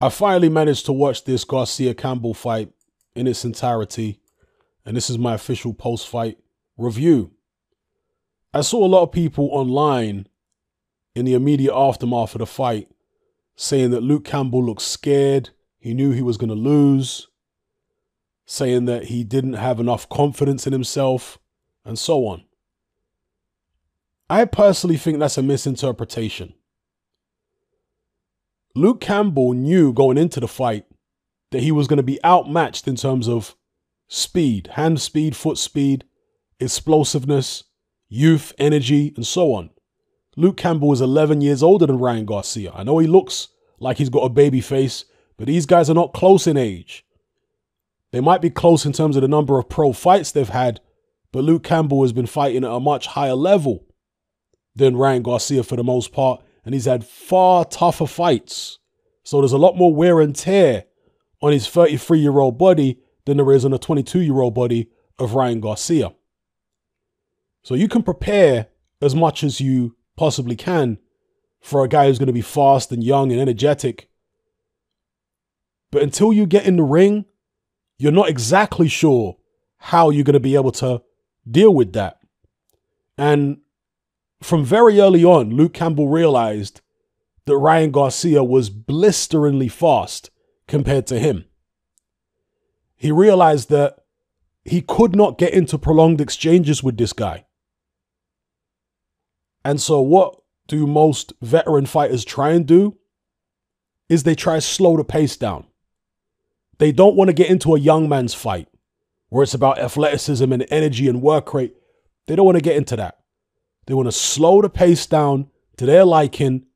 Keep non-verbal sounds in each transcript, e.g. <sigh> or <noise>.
I finally managed to watch this Garcia Campbell fight in its entirety, and this is my official post fight review. I saw a lot of people online in the immediate aftermath of the fight saying that Luke Campbell looked scared, he knew he was going to lose, saying that he didn't have enough confidence in himself, and so on. I personally think that's a misinterpretation. Luke Campbell knew going into the fight that he was going to be outmatched in terms of speed, hand speed, foot speed, explosiveness, youth, energy, and so on. Luke Campbell is 11 years older than Ryan Garcia. I know he looks like he's got a baby face, but these guys are not close in age. They might be close in terms of the number of pro fights they've had, but Luke Campbell has been fighting at a much higher level than Ryan Garcia for the most part, and he's had far tougher fights. So there's a lot more wear and tear on his 33 year old body than there is on the 22 year old body of Ryan Garcia. So you can prepare as much as you possibly can for a guy who's going to be fast and young and energetic. But until you get in the ring, you're not exactly sure how you're going to be able to deal with that. And from very early on, Luke Campbell realized that Ryan Garcia was blisteringly fast compared to him. He realized that he could not get into prolonged exchanges with this guy. And so, what do most veteran fighters try and do? Is they try to slow the pace down. They don't want to get into a young man's fight where it's about athleticism and energy and work rate. They don't want to get into that. They want to slow the pace down to their liking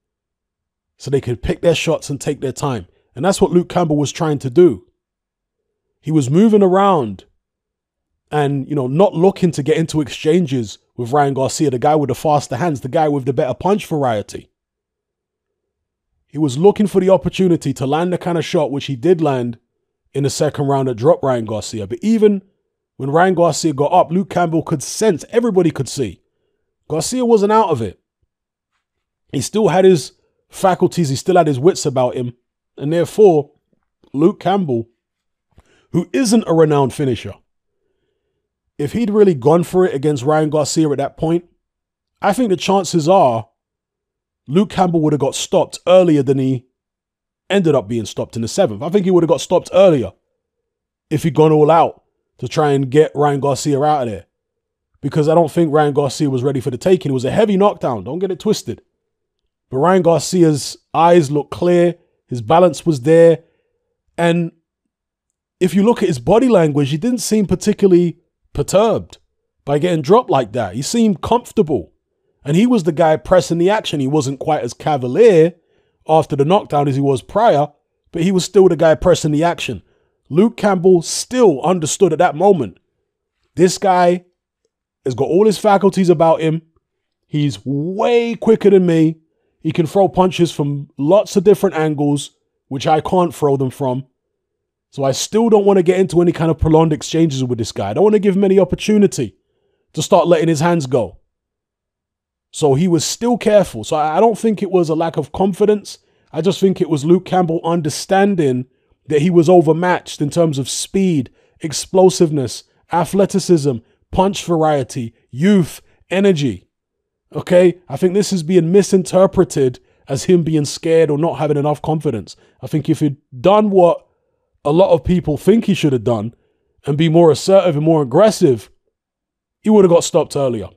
so they can pick their shots and take their time. And that's what Luke Campbell was trying to do. He was moving around and, you know, not looking to get into exchanges with Ryan Garcia, the guy with the faster hands, the guy with the better punch variety. He was looking for the opportunity to land the kind of shot which he did land in the second round that dropped Ryan Garcia. But even when Ryan Garcia got up, Luke Campbell could sense, everybody could see. Garcia wasn't out of it. He still had his faculties, he still had his wits about him. And therefore, Luke Campbell, who isn't a renowned finisher, if he'd really gone for it against Ryan Garcia at that point, I think the chances are Luke Campbell would have got stopped earlier than he ended up being stopped in the seventh. I think he would have got stopped earlier if he'd gone all out to try and get Ryan Garcia out of there. Because I don't think Ryan Garcia was ready for the taking. It was a heavy knockdown. Don't get it twisted. But Ryan Garcia's eyes looked clear. His balance was there. And if you look at his body language, he didn't seem particularly perturbed by getting dropped like that. He seemed comfortable. And he was the guy pressing the action. He wasn't quite as cavalier after the knockdown as he was prior, but he was still the guy pressing the action. Luke Campbell still understood at that moment this guy has got all his faculties about him. He's way quicker than me. He can throw punches from lots of different angles, which I can't throw them from. So I still don't want to get into any kind of prolonged exchanges with this guy. I don't want to give him any opportunity to start letting his hands go. So he was still careful. So I don't think it was a lack of confidence. I just think it was Luke Campbell understanding that he was overmatched in terms of speed, explosiveness, athleticism, punch variety, youth, energy. Okay? I think this is being misinterpreted as him being scared or not having enough confidence. I think if he'd done what a lot of people think he should have done and be more assertive and more aggressive, he would have got stopped earlier.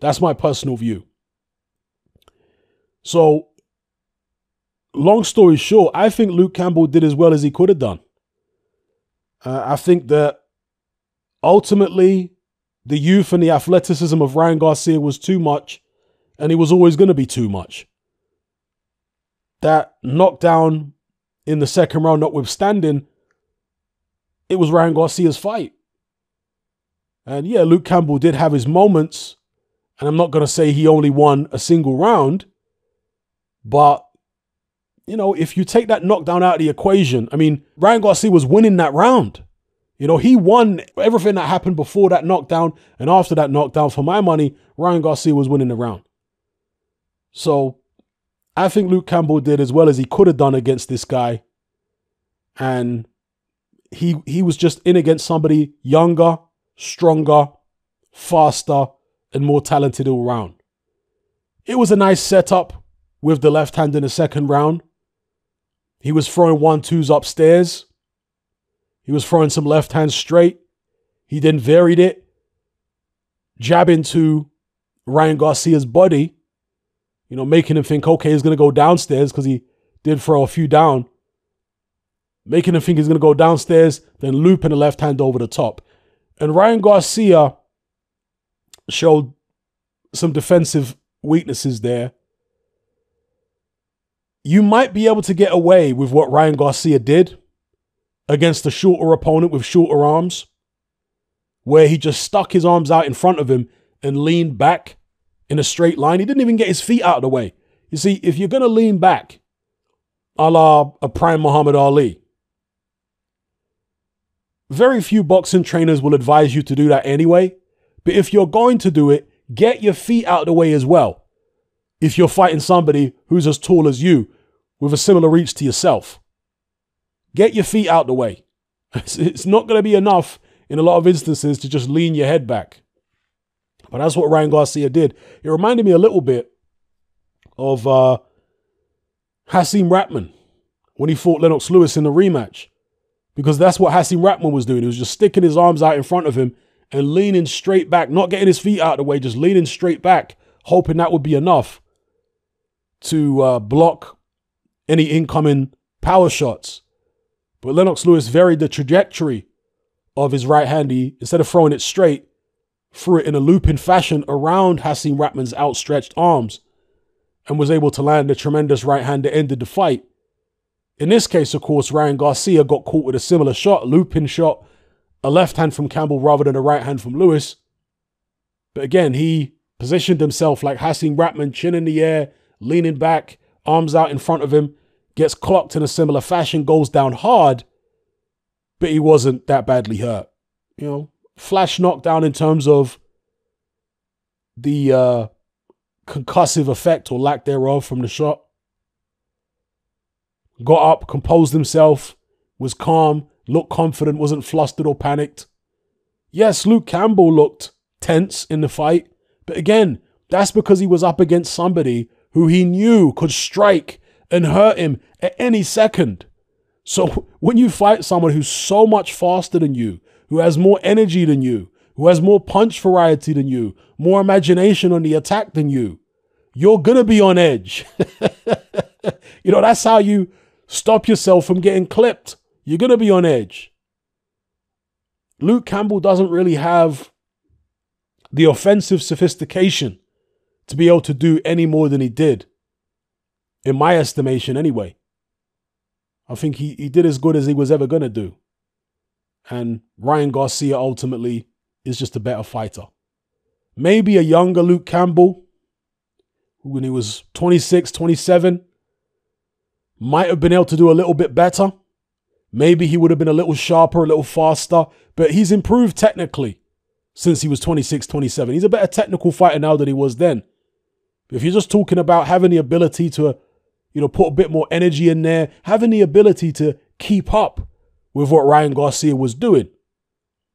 That's my personal view. So, long story short, I think Luke Campbell did as well as he could have done. Uh, I think that ultimately the youth and the athleticism of Ryan Garcia was too much, and he was always going to be too much. That knockdown in the second round, notwithstanding, it was Ryan Garcia's fight. And yeah, Luke Campbell did have his moments, and I'm not going to say he only won a single round, but you know, if you take that knockdown out of the equation, I mean, Ryan Garcia was winning that round. You know, he won everything that happened before that knockdown and after that knockdown. For my money, Ryan Garcia was winning the round. So I think Luke Campbell did as well as he could have done against this guy. And he he was just in against somebody younger, stronger, faster, and more talented all round. It was a nice setup with the left hand in the second round. He was throwing one twos upstairs. He was throwing some left hand straight. He then varied it, jab into Ryan Garcia's body, you know, making him think, okay, he's going to go downstairs because he did throw a few down, making him think he's going to go downstairs, then looping the left hand over the top. And Ryan Garcia showed some defensive weaknesses there. You might be able to get away with what Ryan Garcia did against a shorter opponent with shorter arms, where he just stuck his arms out in front of him and leaned back in a straight line. He didn't even get his feet out of the way. You see, if you're going to lean back, a la a prime Muhammad Ali, very few boxing trainers will advise you to do that anyway. But if you're going to do it, get your feet out of the way as well. If you're fighting somebody who's as tall as you with a similar reach to yourself, get your feet out the way. <laughs> It's not going to be enough in a lot of instances to just lean your head back. But that's what Ryan Garcia did. It reminded me a little bit of uh, Hasim Rahman when he fought Lennox Lewis in the rematch. Because that's what Hasim Rahman was doing. He was just sticking his arms out in front of him and leaning straight back, not getting his feet out of the way, just leaning straight back, hoping that would be enough to uh, block any incoming power shots. But Lennox Lewis varied the trajectory of his right hand. He, instead of throwing it straight, threw it in a looping fashion around Hasim Rahman's outstretched arms and was able to land a tremendous right hand that ended the fight. In this case, of course, Ryan Garcia got caught with a similar shot, looping shot, a left hand from Campbell rather than a right hand from Lewis. But again, he positioned himself like Hasim Rahman, chin in the air, leaning back, arms out in front of him, gets clocked in a similar fashion, goes down hard, but he wasn't that badly hurt. You know, flash knockdown in terms of the uh, concussive effect or lack thereof from the shot. Got up, composed himself, was calm, looked confident, wasn't flustered or panicked. Yes, Luke Campbell looked tense in the fight, but again, that's because he was up against somebody who he knew could strike and hurt him at any second. So when you fight someone who's so much faster than you, who has more energy than you, who has more punch variety than you, more imagination on the attack than you, you're going to be on edge. <laughs> you know, that's how you stop yourself from getting clipped. You're going to be on edge. Luke Campbell doesn't really have the offensive sophistication to be able to do any more than he did. In my estimation, anyway. I think he, he did as good as he was ever going to do. And Ryan Garcia ultimately is just a better fighter. Maybe a younger Luke Campbell, when he was 26, 27, might have been able to do a little bit better. Maybe he would have been a little sharper, a little faster, but he's improved technically since he was 26, 27. He's a better technical fighter now than he was then. If you're just talking about having the ability to, you know, put a bit more energy in there, having the ability to keep up with what Ryan Garcia was doing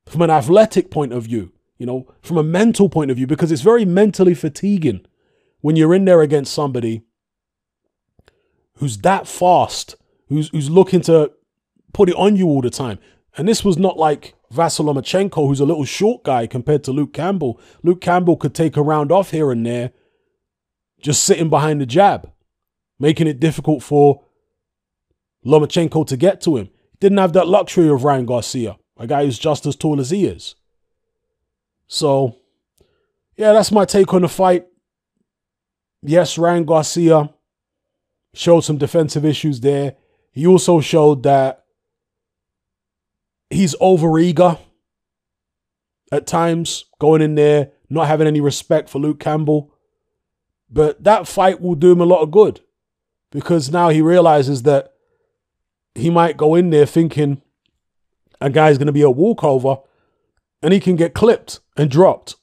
from an athletic point of view, you know, from a mental point of view, because it's very mentally fatiguing when you're in there against somebody who's that fast, who's who's looking to put it on you all the time. And this was not like Vasyl Lomachenko, who's a little short guy compared to Luke Campbell. Luke Campbell could take a round off here and there, just sitting behind the jab, making it difficult for Lomachenko to get to him. Didn't have that luxury of Ryan Garcia, a guy who's just as tall as he is. So, yeah, that's my take on the fight. Yes, Ryan Garcia showed some defensive issues there. He also showed that he's overeager at times, going in there, not having any respect for Luke Campbell. But that fight will do him a lot of good because now he realizes that he might go in there thinking a guy's going to be a walkover and he can get clipped and dropped.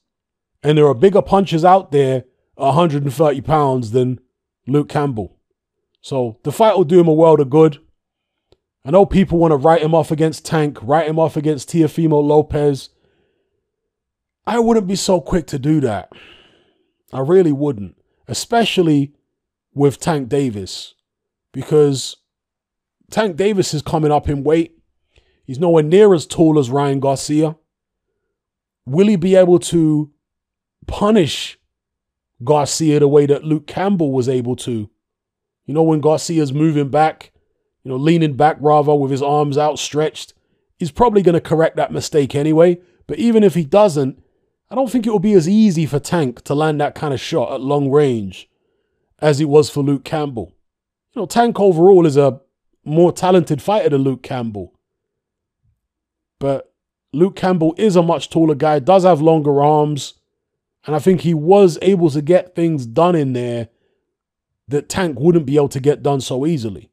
And there are bigger punches out there 130 pounds than Luke Campbell. So the fight will do him a world of good. I know people want to write him off against Tank, write him off against Teofimo Lopez. I wouldn't be so quick to do that. I really wouldn't, especially with Tank Davis, because Tank Davis is coming up in weight. He's nowhere near as tall as Ryan Garcia. Will he be able to punish Garcia the way that Luke Campbell was able to? You know, when Garcia's moving back, you know, leaning back rather with his arms outstretched, he's probably going to correct that mistake anyway. But even if he doesn't, I don't think it will be as easy for Tank to land that kind of shot at long range as it was for Luke Campbell. You know, Tank overall is a more talented fighter than Luke Campbell. But Luke Campbell is a much taller guy, does have longer arms, and I think he was able to get things done in there that Tank wouldn't be able to get done so easily.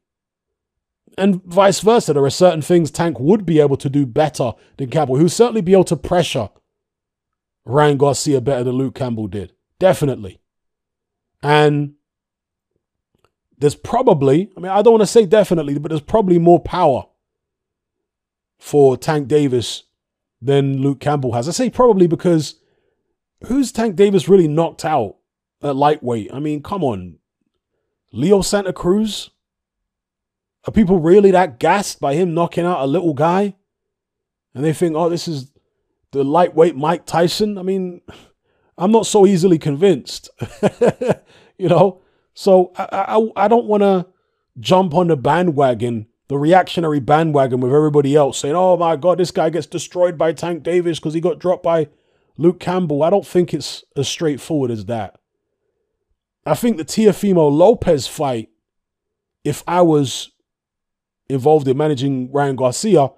And vice versa, there are certain things Tank would be able to do better than Campbell, who certainly be able to pressure Ryan Garcia better than Luke Campbell did. Definitely. And there's probably, I mean, I don't want to say definitely, but there's probably more power for Tank Davis than Luke Campbell has. I say probably because who's Tank Davis really knocked out at lightweight? I mean, come on. Leo Santa Cruz? Are people really that gassed by him knocking out a little guy? And they think, oh, this is the lightweight Mike Tyson? I mean, I'm not so easily convinced. <laughs> you know? So I, I, I don't want to jump on the bandwagon, the reactionary bandwagon with everybody else saying, oh my God, this guy gets destroyed by Tank Davis because he got dropped by Luke Campbell. I don't think it's as straightforward as that. I think the Teofimo Lopez fight, if I was involved in managing Ryan Garcia,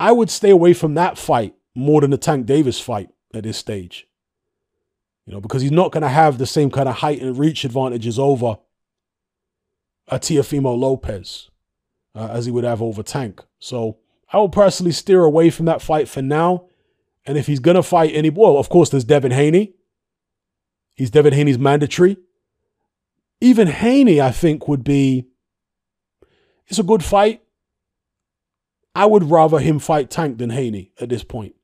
I would stay away from that fight more than the Tank Davis fight at this stage. You know, because he's not going to have the same kind of height and reach advantages over a Teofimo Lopez uh, as he would have over Tank. So I will personally steer away from that fight for now. And if he's going to fight any, well, of course, there's Devin Haney. He's Devin Haney's mandatory. Even Haney, I think, would be. It's a good fight. I would rather him fight Tank than Haney at this point.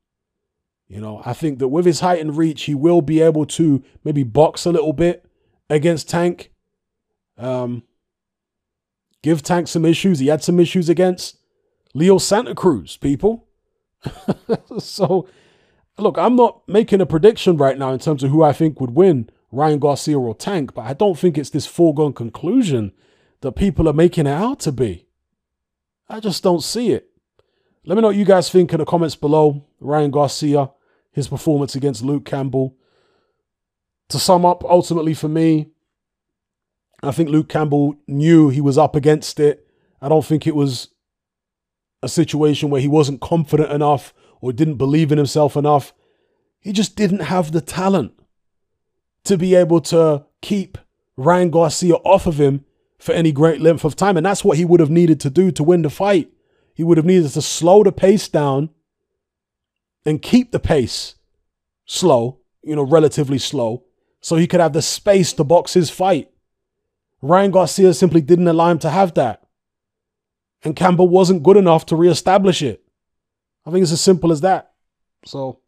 You know, I think that with his height and reach, he will be able to maybe box a little bit against Tank. Um, give Tank some issues. He had some issues against Leo Santa Cruz, people. <laughs> so, look, I'm not making a prediction right now in terms of who I think would win, Ryan Garcia or Tank, but I don't think it's this foregone conclusion that people are making it out to be. I just don't see it. Let me know what you guys think in the comments below. Ryan Garcia, his performance against Luke Campbell. To sum up, ultimately for me, I think Luke Campbell knew he was up against it. I don't think it was a situation where he wasn't confident enough or didn't believe in himself enough. He just didn't have the talent to be able to keep Ryan Garcia off of him for any great length of time. And that's what he would have needed to do to win the fight. He would have needed to slow the pace down and keep the pace slow, you know, relatively slow, so he could have the space to box his fight. Ryan Garcia simply didn't allow him to have that. And Campbell wasn't good enough to reestablish it. I think it's as simple as that. So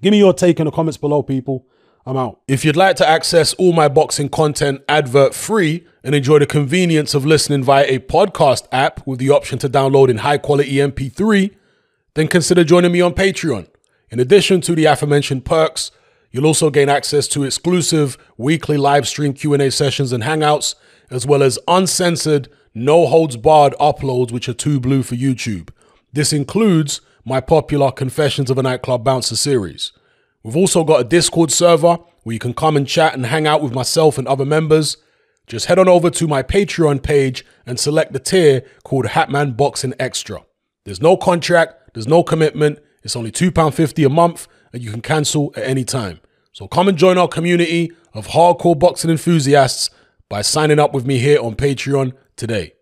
give me your take in the comments below, people. I'm out. If you'd like to access all my boxing content advert free and enjoy the convenience of listening via a podcast app with the option to download in high quality MP3, then consider joining me on Patreon. In addition to the aforementioned perks, you'll also gain access to exclusive weekly live stream Q&A sessions and hangouts, as well as uncensored, no holds barred uploads which are too blue for YouTube. This includes my popular Confessions of a Nightclub Bouncer series. We've also got a Discord server where you can come and chat and hang out with myself and other members. Just head on over to my Patreon page and select the tier called Hatman Boxing Extra. There's no contract, there's no commitment. It's only £2.50 a month and you can cancel at any time. So come and join our community of hardcore boxing enthusiasts by signing up with me here on Patreon today.